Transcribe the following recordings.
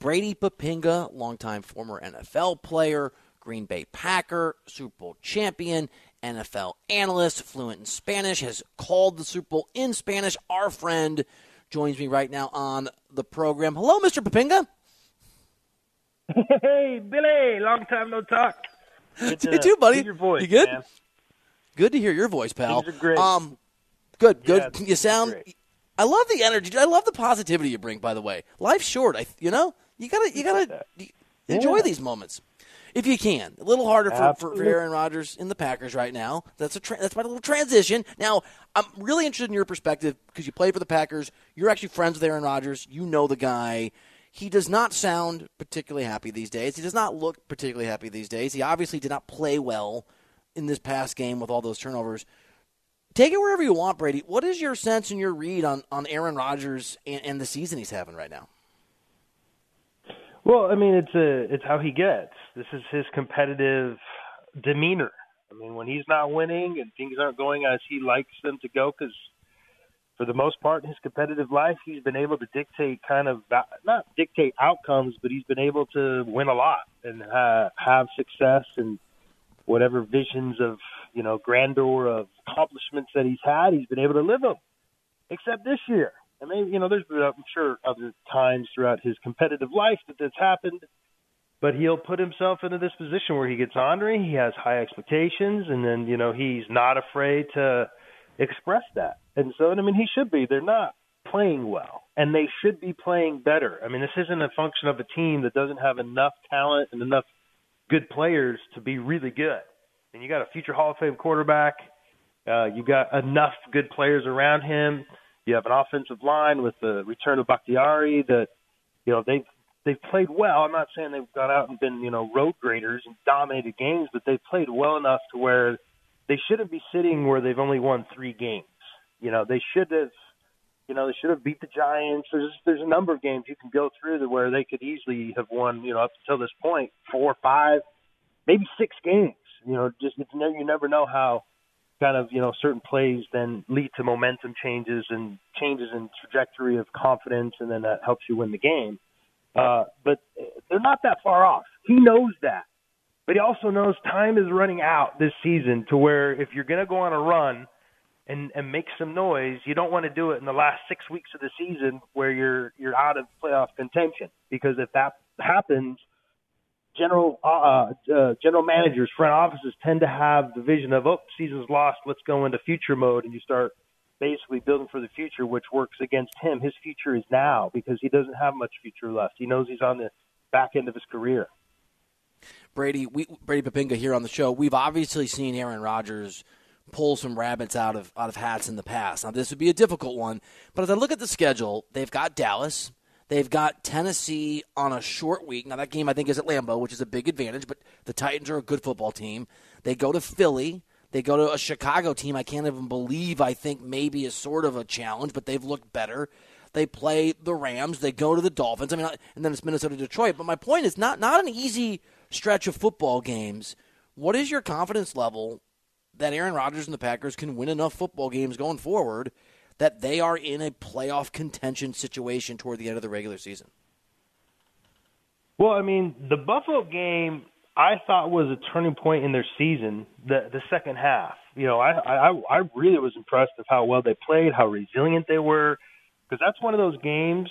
Brady Poppinga, longtime former NFL player, Green Bay Packer, Super Bowl champion, NFL analyst, fluent in Spanish, has called the Super Bowl in Spanish. Our friend joins me right now on the program. Hello, Mr. Poppinga. Hey, Billy, long time no talk. Good you too, buddy. Your voice, you good? Man. Good to hear your voice, pal. Um, good, good. Yeah, you sound. great. I love the energy. I love the positivity you bring. By the way, life's short. I, you know, you gotta, you gotta enjoy Yeah. these moments if you can. A little harder for, for, for Aaron Rodgers in the Packers right now. That's a tra- that's my little transition. Now, I'm really interested in your perspective because you play for the Packers. You're actually friends with Aaron Rodgers. You know the guy. He does not sound particularly happy these days. He does not look particularly happy these days. He obviously did not play well in this past game with all those turnovers. Take it wherever you want, Brady. What is your sense and your read on, on Aaron Rodgers and, and the season he's having right now? Well, I mean, it's a it's how he gets. This is his competitive demeanor. I mean, when he's not winning and things aren't going as he likes them to go, because for the most part in his competitive life, he's been able to dictate kind of not dictate outcomes, but he's been able to win a lot and uh, have success and whatever visions of you know grandeur of accomplishments that he's had, he's been able to live them. Except this year, I mean, you know, there's been, I'm sure other times throughout his competitive life that that's happened, but he'll put himself into this position where he gets ornery, he has high expectations, and then you know he's not afraid to express that. And so, I mean, he should be. They're not playing well, and they should be playing better. I mean, this isn't a function of a team that doesn't have enough talent and enough good players to be really good. And you got a future Hall of Fame quarterback. Uh, you got enough good players around him. You have an offensive line with the return of Bakhtiari that, you know, they've they've played well. I'm not saying they've gone out and been, you know, road graders and dominated games, but they've played well enough to where they shouldn't be sitting where they've only won three games. You know, they should have you know, they should have beat the Giants. There's there's a number of games you can go through where they could easily have won, you know, up until this point, four, five, maybe six games. You know, just ne- you never know how kind of you know certain plays then lead to momentum changes and changes in trajectory of confidence, and then that helps you win the game. Uh, but they're not that far off. He knows that, but he also knows time is running out this season to where if you're going to go on a run and and make some noise, you don't want to do it in the last six weeks of the season where you're you're out of playoff contention because if that happens, general uh, uh, general managers, front offices tend to have the vision of oh, season's lost, let's go into future mode, and you start basically building for the future, which works against him. His future is now because he doesn't have much future left. He knows he's on the back end of his career. Brady, we, Brady Poppinga here on the show. We've obviously seen Aaron Rodgers pull some rabbits out of out of hats in the past. Now this would be a difficult one, but as I look at the schedule, they've got Dallas, they've got Tennessee on a short week. Now that game I think is at Lambeau, which is a big advantage, but the Titans are a good football team. They go to Philly, they go to a Chicago team I can't even believe I think maybe is sort of a challenge, but they've looked better. They play the Rams, they go to the Dolphins. I mean, and then it's Minnesota Detroit, but my point is not not an easy stretch of football games. What is your confidence level that Aaron Rodgers and the Packers can win enough football games going forward that they are in a playoff contention situation toward the end of the regular season? Well, I mean, the Buffalo game I thought was a turning point in their season. The the second half, you know, I I I really was impressed with how well they played, how resilient they were, because that's one of those games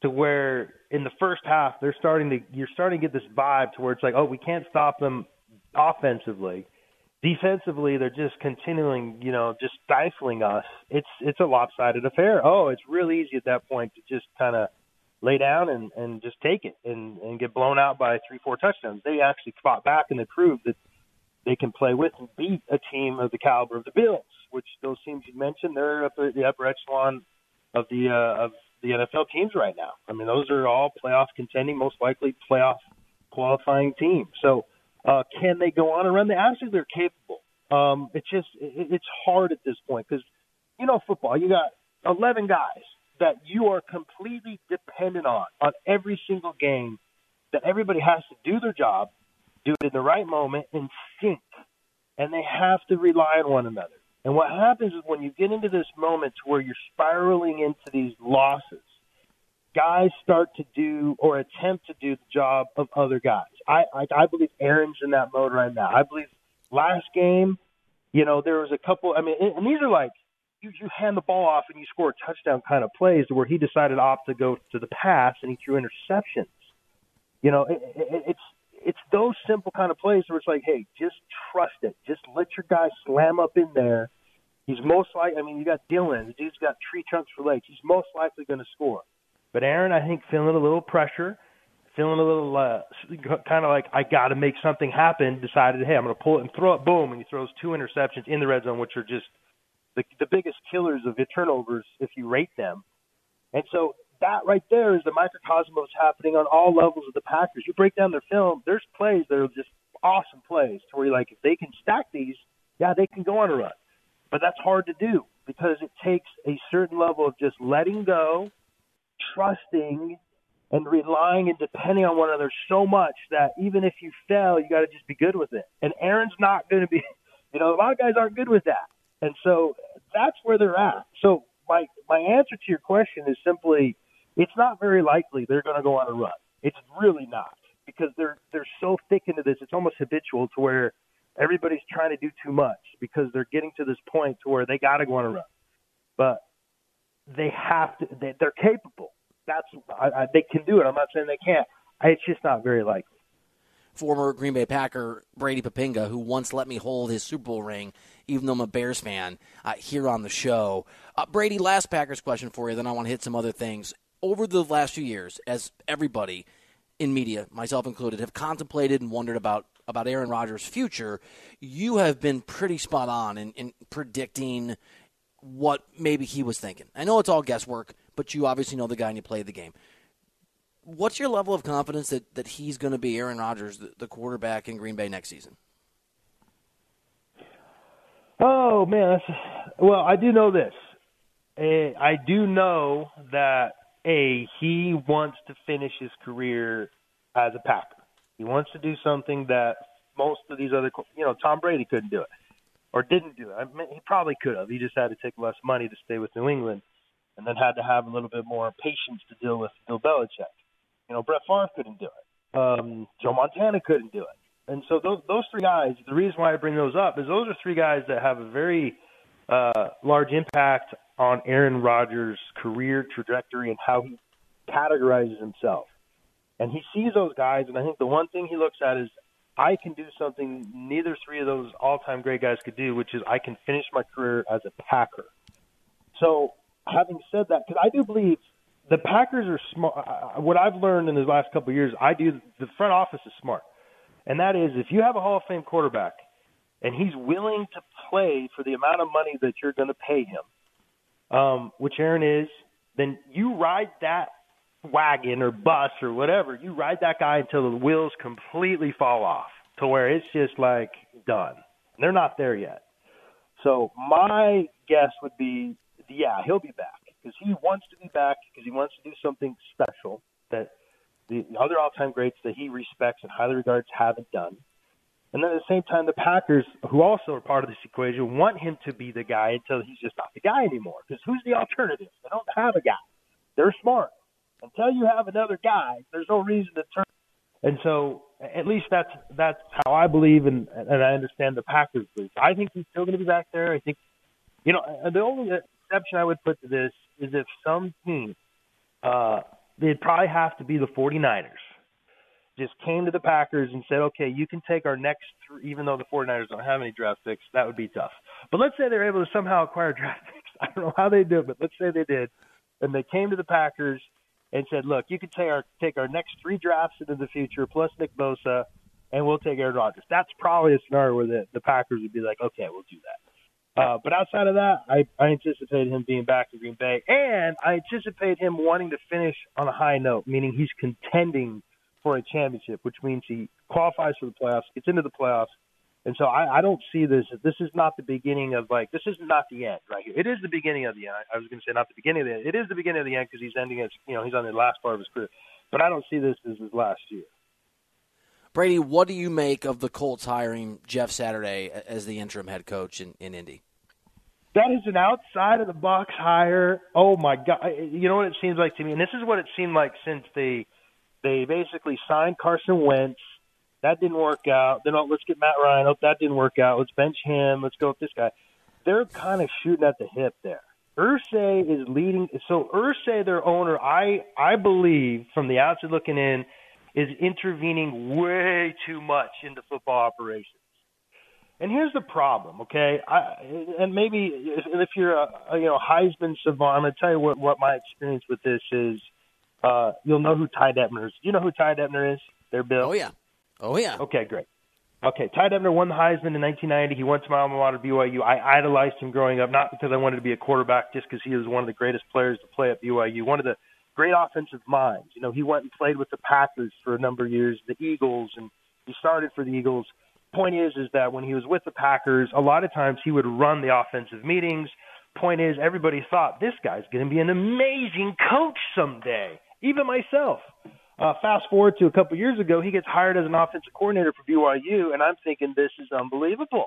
to where in the first half they're starting to you're starting to get this vibe to where it's like, oh, we can't stop them offensively. Defensively, they're just continuing, you know, just stifling us. It's it's a lopsided affair. Oh, it's real easy at that point to just kind of lay down and and just take it and and get blown out by three four touchdowns. They actually fought back and they proved that they can play with and beat a team of the caliber of the Bills, which those teams you mentioned, they're up at the upper echelon of the uh, of the NFL teams right now. I mean, those are all playoff contending, most likely playoff qualifying teams. So, uh, can they go on and run? They absolutely are capable. Um, it's just it, it's hard at this point because you know football. You got eleven guys that you are completely dependent on on every single game. That everybody has to do their job, do it in the right moment, and sync, and they have to rely on one another. And what happens is when you get into this moment to where you're spiraling into these losses, guys start to do or attempt to do the job of other guys. I I, I believe Aaron's in that mode right now. I believe last game, you know, there was a couple. I mean, and these are like you, you hand the ball off and you score a touchdown kind of plays where he decided opt to go to the pass and he threw interceptions. You know, it, it, it's it's those simple kind of plays where it's like, hey, just trust it. Just let your guy slam up in there. He's most likely. I mean, you got Dillon. The dude's got tree trunks for legs. He's most likely going to score. But Aaron, I think, feeling a little pressure, feeling a little uh, kind of like I got to make something happen. Decided, hey, I'm going to pull it and throw it. Boom, and he throws two interceptions in the red zone, which are just the, the biggest killers of your turnovers if you rate them. And so that right there is the microcosm of what's happening on all levels of the Packers. You break down their film, there's plays that are just awesome plays to where you're like, if they can stack these, yeah, they can go on a run. But that's hard to do because it takes a certain level of just letting go, trusting, and relying and depending on one another so much that even if you fail, you got to just be good with it. And Aaron's not going to be, you know, a lot of guys aren't good with that. And so that's where they're at. So my my answer to your question is simply it's not very likely they're going to go on a run. It's really not because they're they're so thick into this. It's almost habitual to where everybody's trying to do too much because they're getting to this point to where they got to go on a run. But they have to. They, they're capable. That's I, I, they can do it. I'm not saying they can't. It's just not very likely former Green Bay Packer Brady Poppinga, who once let me hold his Super Bowl ring, even though I'm a Bears fan, uh, here on the show. Uh, Brady, last Packers question for you, then I want to hit some other things over the last few years, as everybody in media, myself included, have contemplated and wondered about about Aaron Rodgers' future, you have been pretty spot on in, in predicting what maybe he was thinking. I know it's all guesswork, but you obviously know the guy and you play the game. What's your level of confidence that, that he's going to be Aaron Rodgers, the, the quarterback in Green Bay next season? Oh man, well I do know this. Eh, I do know that a he wants to finish his career as a Packer. He wants to do something that most of these other, you know, Tom Brady couldn't do it or didn't do it. I mean, he probably could have. He just had to take less money to stay with New England, and then had to have a little bit more patience to deal with Bill Belichick. You know, Brett Favre couldn't do it. Um, Joe Montana couldn't do it. And so those those three guys, the reason why I bring those up is those are three guys that have a very uh, large impact on Aaron Rodgers' career trajectory and how he categorizes himself. And he sees those guys, and I think the one thing he looks at is I can do something neither three of those all-time great guys could do, which is I can finish my career as a Packer. So, having said that, because I do believe the Packers are smart. What I've learned in the last couple of years, I do the front office is smart, and that is if you have a Hall of Fame quarterback and he's willing to play for the amount of money that you're going to pay him, um, which Aaron is, then you ride that wagon or bus or whatever. You ride that guy until the wheels completely fall off to where it's just like done. They're not there yet. So my guess would be, yeah, he'll be back because he wants to be back because he wants to do something special that the other all-time greats that he respects and highly regards haven't done. And then at the same time, the Packers, who also are part of this equation, want him to be the guy until he's just not the guy anymore. Because who's the alternative? They don't have a guy. They're smart. Until you have another guy, there's no reason to turn. And so, at least that's that's how I believe, and and I understand the Packers believe. I think he's still going to be back there. I think, you know, the only exception I would put to this is if some team, uh, they'd probably have to be the 49ers just came to the Packers and said, okay, you can take our next three, even though the 49ers don't have any draft picks, that would be tough. But let's say they're able to somehow acquire draft picks. I don't know how they do it, but let's say they did. And they came to the Packers and said, look, you can take our, take our next three drafts into the future plus Nick Bosa, and we'll take Aaron Rodgers. That's probably a scenario where the, the Packers would be like, okay, we'll do that. Uh, but outside of that, I, I anticipate him being back in Green Bay, and I anticipate him wanting to finish on a high note, meaning he's contending for a championship, which means he qualifies for the playoffs, gets into the playoffs. And so I, I don't see this. This is not the beginning of like this is not the end right here. It is the beginning of the end. I, I was going to say not the beginning of the end. It is the beginning of the end because he's ending his you know he's on the last part of his career. But I don't see this as his last year. Brady, what do you make of the Colts hiring Jeff Saturday as the interim head coach in, in Indy? That is an outside of the box hire. Oh my god! You know what it seems like to me, and this is what it seemed like since they they basically signed Carson Wentz. That didn't work out. Then oh, let's get Matt Ryan. Oh, that didn't work out. Let's bench him. Let's go with this guy. They're kind of shooting at the hip there. Irsay is leading. So Irsay, their owner, I I believe from the outside looking in, is intervening way too much into football operations. And here's the problem, okay? I, and maybe if, if you're a, a you know Heisman savant, I'm gonna tell you what what my experience with this is. Uh, you'll know who Ty Detmer is. You know who Ty Detmer is? There, Bill. Oh yeah. Oh yeah. Okay, great. Okay, Ty Detmer won the Heisman in 1990. He went to my alma mater, BYU. I idolized him growing up, not because I wanted to be a quarterback, just because he was one of the greatest players to play at BYU. One of the great offensive minds. You know, he went and played with the Packers for a number of years, the Eagles, and he started for the Eagles point is is that when he was with the Packers, a lot of times he would run the offensive meetings. Point is, everybody thought this guy's going to be an amazing coach someday. Even myself. Uh, fast forward to a couple years ago, he gets hired as an offensive coordinator for BYU, and I'm thinking this is unbelievable.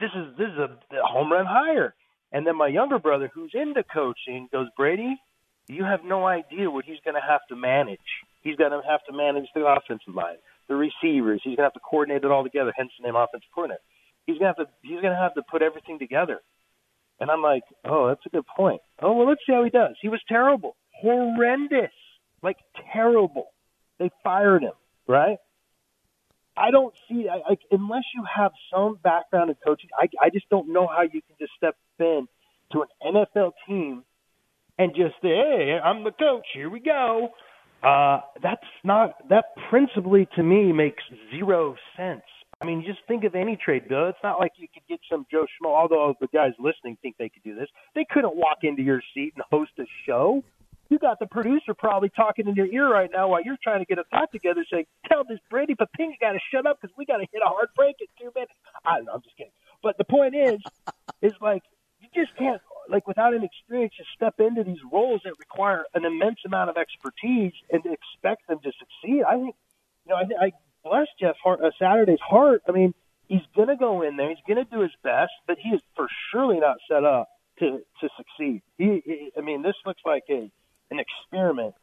This is this is a, a home run hire. And then my younger brother, who's into coaching, goes, Brady, you have no idea what he's going to have to manage. He's going to have to manage the offensive line the receivers. He's gonna have to coordinate it all together. Hence the name offensive coordinator. He's gonna have to he's gonna have to put everything together. And I'm like, oh, that's a good point. Oh well, let's see how he does. He was terrible, horrendous, like terrible. They fired him, right? I don't see I, like unless you have some background in coaching. I I just don't know how you can just step in to an NFL team and just say, hey, I'm the coach. Here we go. Uh, that's not that principally to me makes zero sense. I mean, just think of any trade, Bill. It's not like you could get some Joe Schmo. Although the guys listening think they could do this, they couldn't walk into your seat and host a show. You got the producer probably talking in your ear right now while you're trying to get a thought together, saying, "Tell this Brady Poppinga got to shut up because we got to hit a hard break in two minutes." I don't know. I'm just kidding. But the point is, is like like without an experience to step into these roles that require an immense amount of expertise and expect them to succeed. I think, you know, I, I bless Jeff Hart, uh, Saturday's heart. I mean, he's going to go in there. He's going to do his best, but he is for surely not set up to to succeed. He, he I mean, this looks like a an experiment,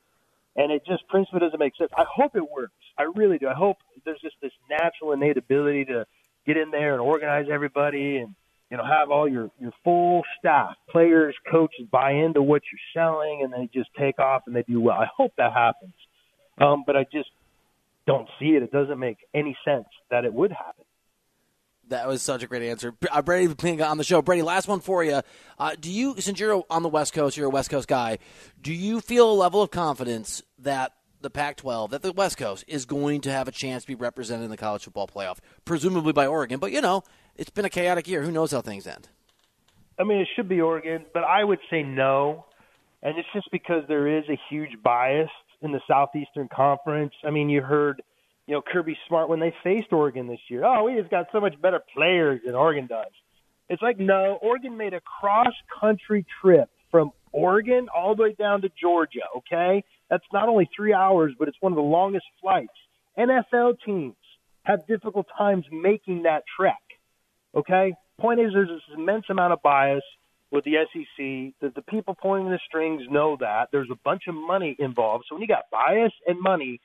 and it just principally doesn't make sense. I hope it works. I really do. I hope there's just this natural innate ability to get in there and organize everybody and you know, have all your your full staff, players, coaches buy into what you're selling, and they just take off and they do well. I hope that happens, um, but I just don't see it. It doesn't make any sense that it would happen. That was such a great answer, uh, Brady Pinga on the show. Brady, last one for you. Uh, do you, since you're on the West Coast, you're a West Coast guy, do you feel a level of confidence that the Pac-12, that the West Coast is going to have a chance to be represented in the college football playoff, presumably by Oregon? But you know, it's been a chaotic year. Who knows how things end? I mean, it should be Oregon, but I would say no. And it's just because there is a huge bias in the Southeastern Conference. I mean, you heard, you know, Kirby Smart when they faced Oregon this year. Oh, we just got so much better players than Oregon does. It's like, no, Oregon made a cross country trip from Oregon all the way down to Georgia, okay? That's not only three hours, but it's one of the longest flights. NFL teams have difficult times making that trek. Okay? Point is, there's this immense amount of bias with the SEC that the people pulling the strings know that. There's a bunch of money involved. So when you got bias and money,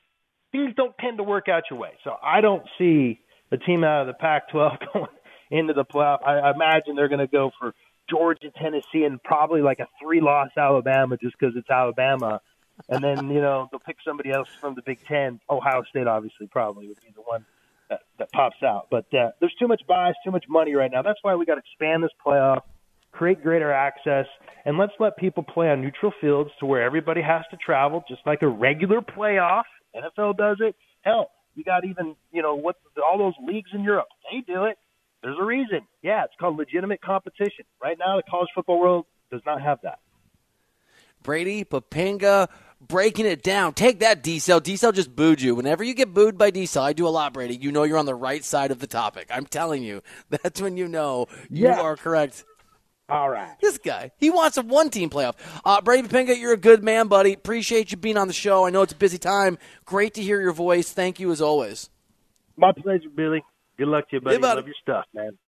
things don't tend to work out your way. So I don't see the team out of the Pac 12 going into the playoff. I, I imagine they're going to go for Georgia, Tennessee, and probably like a three loss Alabama just because it's Alabama. And then, you know, they'll pick somebody else from the Big Ten. Ohio State, obviously, probably would be the one that, that pops out. But uh, there's too much bias, too much money right now. That's why we got to expand this playoff, create greater access, and let's let people play on neutral fields to where everybody has to travel, just like a regular playoff. NFL does it. Hell, you got even you know what all those leagues in Europe. They do it. There's a reason. Yeah, it's called legitimate competition. Right now, the college football world does not have that. Brady Poppinga breaking it down. Take that, D Cell. D Cell just booed you. Whenever you get booed by D Cell, I do a lot, Brady. You know you're on the right side of the topic. I'm telling you. That's when you know you are correct. All right. This guy, he wants a one team playoff. Uh, Brady Pinga, you're a good man, buddy. Appreciate you being on the show. I know it's a busy time. Great to hear your voice. Thank you as always. My pleasure, Billy. Good luck to you, buddy. Love your stuff, man.